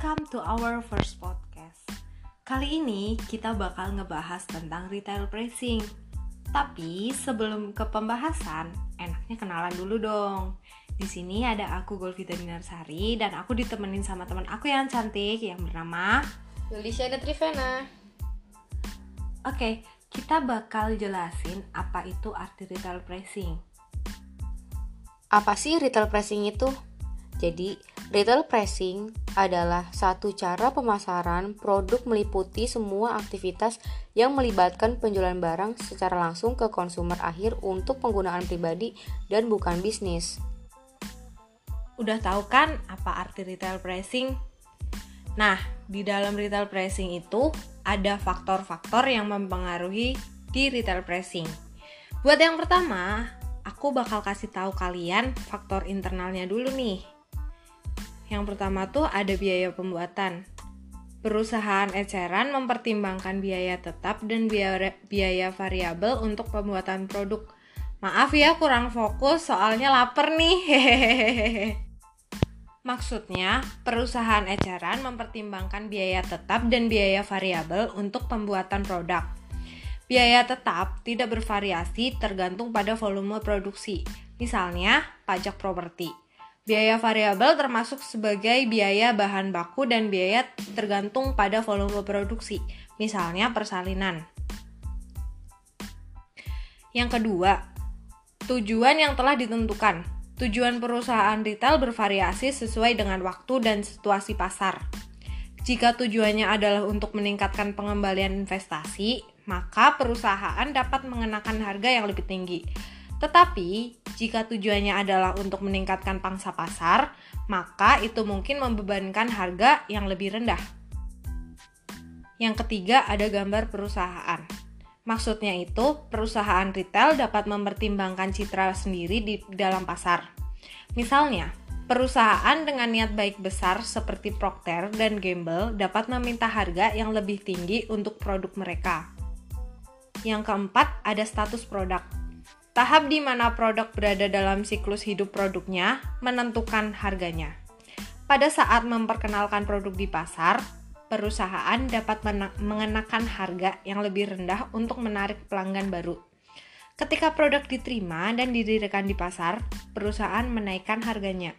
Welcome to our first podcast. Kali ini kita bakal ngebahas tentang retail pricing. Tapi sebelum ke pembahasan, enaknya kenalan dulu dong. Di sini ada aku Golvita Dinarsari dan aku ditemenin sama teman aku yang cantik yang bernama Yulisha dan Trivena. Oke, kita bakal jelasin apa itu arti retail pricing. Apa sih retail pricing itu? Jadi, retail pricing adalah satu cara pemasaran produk meliputi semua aktivitas yang melibatkan penjualan barang secara langsung ke konsumer akhir untuk penggunaan pribadi dan bukan bisnis. Udah tahu kan apa arti retail pricing? Nah, di dalam retail pricing itu ada faktor-faktor yang mempengaruhi di retail pricing. Buat yang pertama, aku bakal kasih tahu kalian faktor internalnya dulu nih. Yang pertama tuh ada biaya pembuatan. Perusahaan eceran mempertimbangkan biaya tetap dan biaya, biaya variabel untuk pembuatan produk. Maaf ya kurang fokus soalnya lapar nih. Maksudnya, perusahaan eceran mempertimbangkan biaya tetap dan biaya variabel untuk pembuatan produk. Biaya tetap tidak bervariasi tergantung pada volume produksi. Misalnya, pajak properti. Biaya variabel termasuk sebagai biaya bahan baku dan biaya tergantung pada volume produksi, misalnya persalinan. Yang kedua, tujuan yang telah ditentukan. Tujuan perusahaan retail bervariasi sesuai dengan waktu dan situasi pasar. Jika tujuannya adalah untuk meningkatkan pengembalian investasi, maka perusahaan dapat mengenakan harga yang lebih tinggi. Tetapi, jika tujuannya adalah untuk meningkatkan pangsa pasar, maka itu mungkin membebankan harga yang lebih rendah. Yang ketiga, ada gambar perusahaan. Maksudnya itu, perusahaan retail dapat mempertimbangkan citra sendiri di dalam pasar. Misalnya, perusahaan dengan niat baik besar seperti Procter dan Gamble dapat meminta harga yang lebih tinggi untuk produk mereka. Yang keempat, ada status produk. Tahap di mana produk berada dalam siklus hidup produknya menentukan harganya. Pada saat memperkenalkan produk di pasar, perusahaan dapat mengenakan harga yang lebih rendah untuk menarik pelanggan baru. Ketika produk diterima dan didirikan di pasar, perusahaan menaikkan harganya.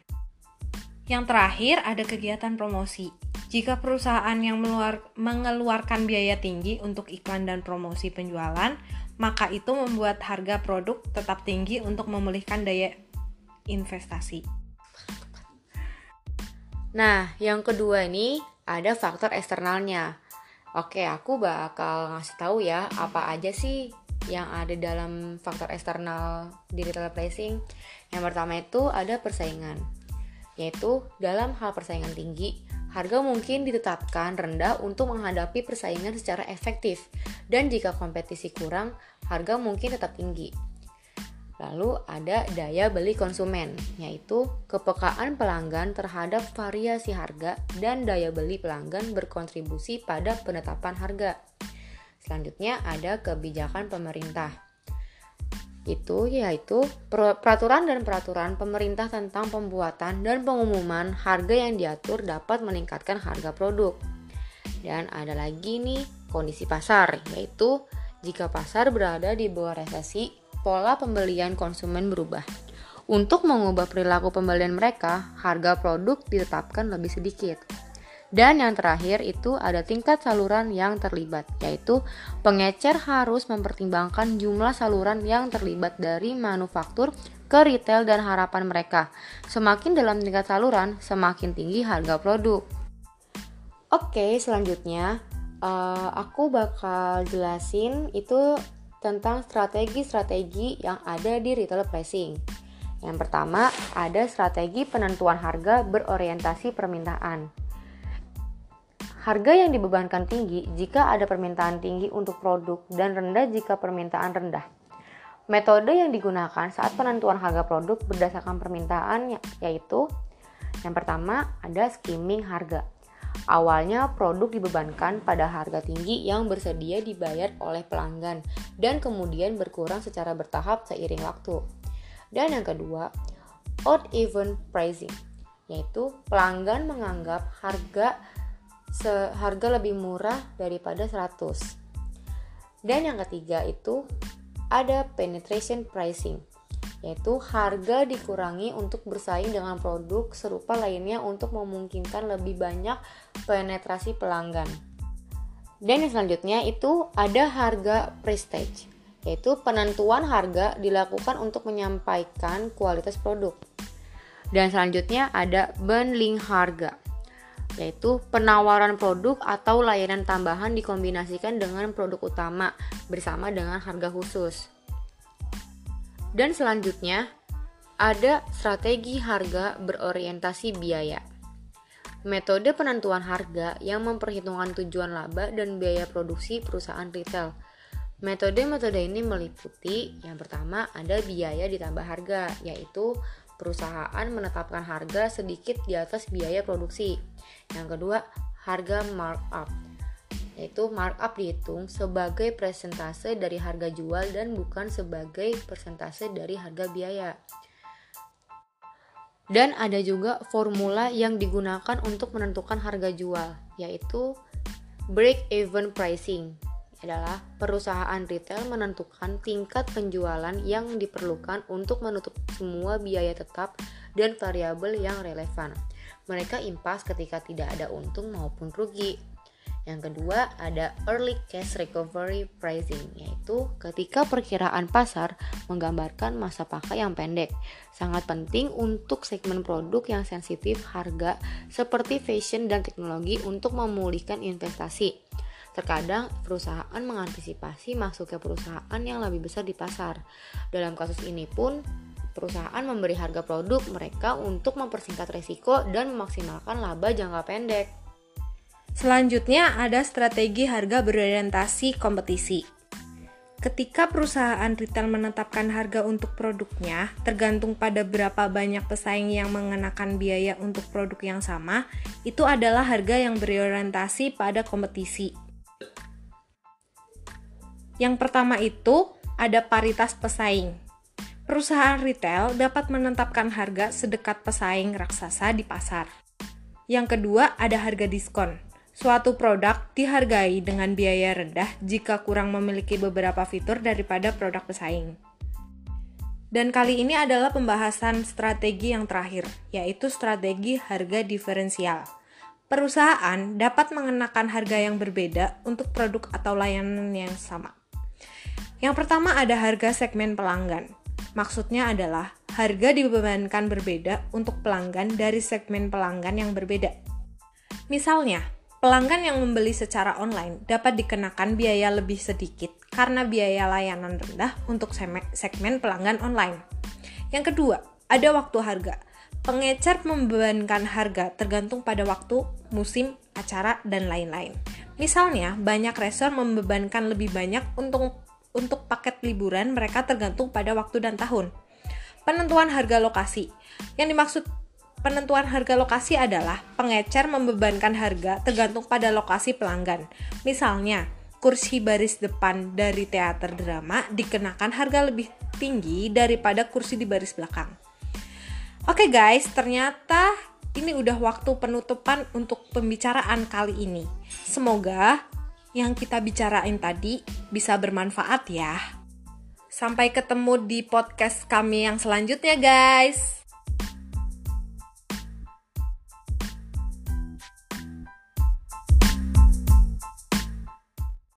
Yang terakhir ada kegiatan promosi. Jika perusahaan yang mengeluarkan biaya tinggi untuk iklan dan promosi penjualan, maka itu membuat harga produk tetap tinggi untuk memulihkan daya investasi. Nah, yang kedua ini ada faktor eksternalnya. Oke, aku bakal ngasih tahu ya apa aja sih yang ada dalam faktor eksternal di retail pricing. Yang pertama itu ada persaingan. Yaitu dalam hal persaingan tinggi, harga mungkin ditetapkan rendah untuk menghadapi persaingan secara efektif. Dan jika kompetisi kurang, harga mungkin tetap tinggi. Lalu ada daya beli konsumen, yaitu kepekaan pelanggan terhadap variasi harga dan daya beli pelanggan berkontribusi pada penetapan harga. Selanjutnya ada kebijakan pemerintah. Itu yaitu peraturan dan peraturan pemerintah tentang pembuatan dan pengumuman harga yang diatur dapat meningkatkan harga produk. Dan ada lagi nih kondisi pasar, yaitu jika pasar berada di bawah resesi pola pembelian konsumen berubah. Untuk mengubah perilaku pembelian mereka, harga produk ditetapkan lebih sedikit. Dan yang terakhir itu ada tingkat saluran yang terlibat, yaitu pengecer harus mempertimbangkan jumlah saluran yang terlibat dari manufaktur ke retail dan harapan mereka. Semakin dalam tingkat saluran, semakin tinggi harga produk. Oke, selanjutnya uh, aku bakal jelasin itu tentang strategi-strategi yang ada di retail pricing. Yang pertama, ada strategi penentuan harga berorientasi permintaan. Harga yang dibebankan tinggi jika ada permintaan tinggi untuk produk dan rendah jika permintaan rendah. Metode yang digunakan saat penentuan harga produk berdasarkan permintaan yaitu yang pertama ada skimming harga. Awalnya produk dibebankan pada harga tinggi yang bersedia dibayar oleh pelanggan dan kemudian berkurang secara bertahap seiring waktu. Dan yang kedua, odd even pricing, yaitu pelanggan menganggap harga seharga lebih murah daripada 100. Dan yang ketiga itu ada penetration pricing, yaitu harga dikurangi untuk bersaing dengan produk serupa lainnya untuk memungkinkan lebih banyak penetrasi pelanggan. Dan yang selanjutnya itu ada harga prestige, yaitu penentuan harga dilakukan untuk menyampaikan kualitas produk. Dan selanjutnya ada bundling harga, yaitu penawaran produk atau layanan tambahan dikombinasikan dengan produk utama bersama dengan harga khusus. Dan selanjutnya, ada strategi harga berorientasi biaya. Metode penentuan harga yang memperhitungkan tujuan laba dan biaya produksi perusahaan retail. Metode-metode ini meliputi yang pertama ada biaya ditambah harga, yaitu perusahaan menetapkan harga sedikit di atas biaya produksi. Yang kedua, harga markup yaitu markup dihitung sebagai presentase dari harga jual dan bukan sebagai persentase dari harga biaya. Dan ada juga formula yang digunakan untuk menentukan harga jual, yaitu break even pricing adalah perusahaan retail menentukan tingkat penjualan yang diperlukan untuk menutup semua biaya tetap dan variabel yang relevan. Mereka impas ketika tidak ada untung maupun rugi. Yang kedua ada early cash recovery pricing yaitu ketika perkiraan pasar menggambarkan masa pakai yang pendek. Sangat penting untuk segmen produk yang sensitif harga seperti fashion dan teknologi untuk memulihkan investasi. Terkadang perusahaan mengantisipasi masuknya perusahaan yang lebih besar di pasar. Dalam kasus ini pun perusahaan memberi harga produk mereka untuk mempersingkat resiko dan memaksimalkan laba jangka pendek. Selanjutnya ada strategi harga berorientasi kompetisi. Ketika perusahaan retail menetapkan harga untuk produknya, tergantung pada berapa banyak pesaing yang mengenakan biaya untuk produk yang sama, itu adalah harga yang berorientasi pada kompetisi. Yang pertama itu ada paritas pesaing. Perusahaan retail dapat menetapkan harga sedekat pesaing raksasa di pasar. Yang kedua ada harga diskon. Suatu produk dihargai dengan biaya rendah jika kurang memiliki beberapa fitur daripada produk pesaing. Dan kali ini adalah pembahasan strategi yang terakhir, yaitu strategi harga diferensial. Perusahaan dapat mengenakan harga yang berbeda untuk produk atau layanan yang sama. Yang pertama ada harga segmen pelanggan. Maksudnya adalah harga dibebankan berbeda untuk pelanggan dari segmen pelanggan yang berbeda. Misalnya, pelanggan yang membeli secara online dapat dikenakan biaya lebih sedikit karena biaya layanan rendah untuk segmen pelanggan online. Yang kedua, ada waktu harga. Pengecer membebankan harga tergantung pada waktu, musim, acara, dan lain-lain. Misalnya, banyak resort membebankan lebih banyak untuk untuk paket liburan mereka tergantung pada waktu dan tahun. Penentuan harga lokasi. Yang dimaksud penentuan harga lokasi adalah pengecer membebankan harga tergantung pada lokasi pelanggan. Misalnya, kursi baris depan dari teater drama dikenakan harga lebih tinggi daripada kursi di baris belakang. Oke guys, ternyata ini udah waktu penutupan untuk pembicaraan kali ini. Semoga yang kita bicarain tadi bisa bermanfaat ya. Sampai ketemu di podcast kami yang selanjutnya, guys.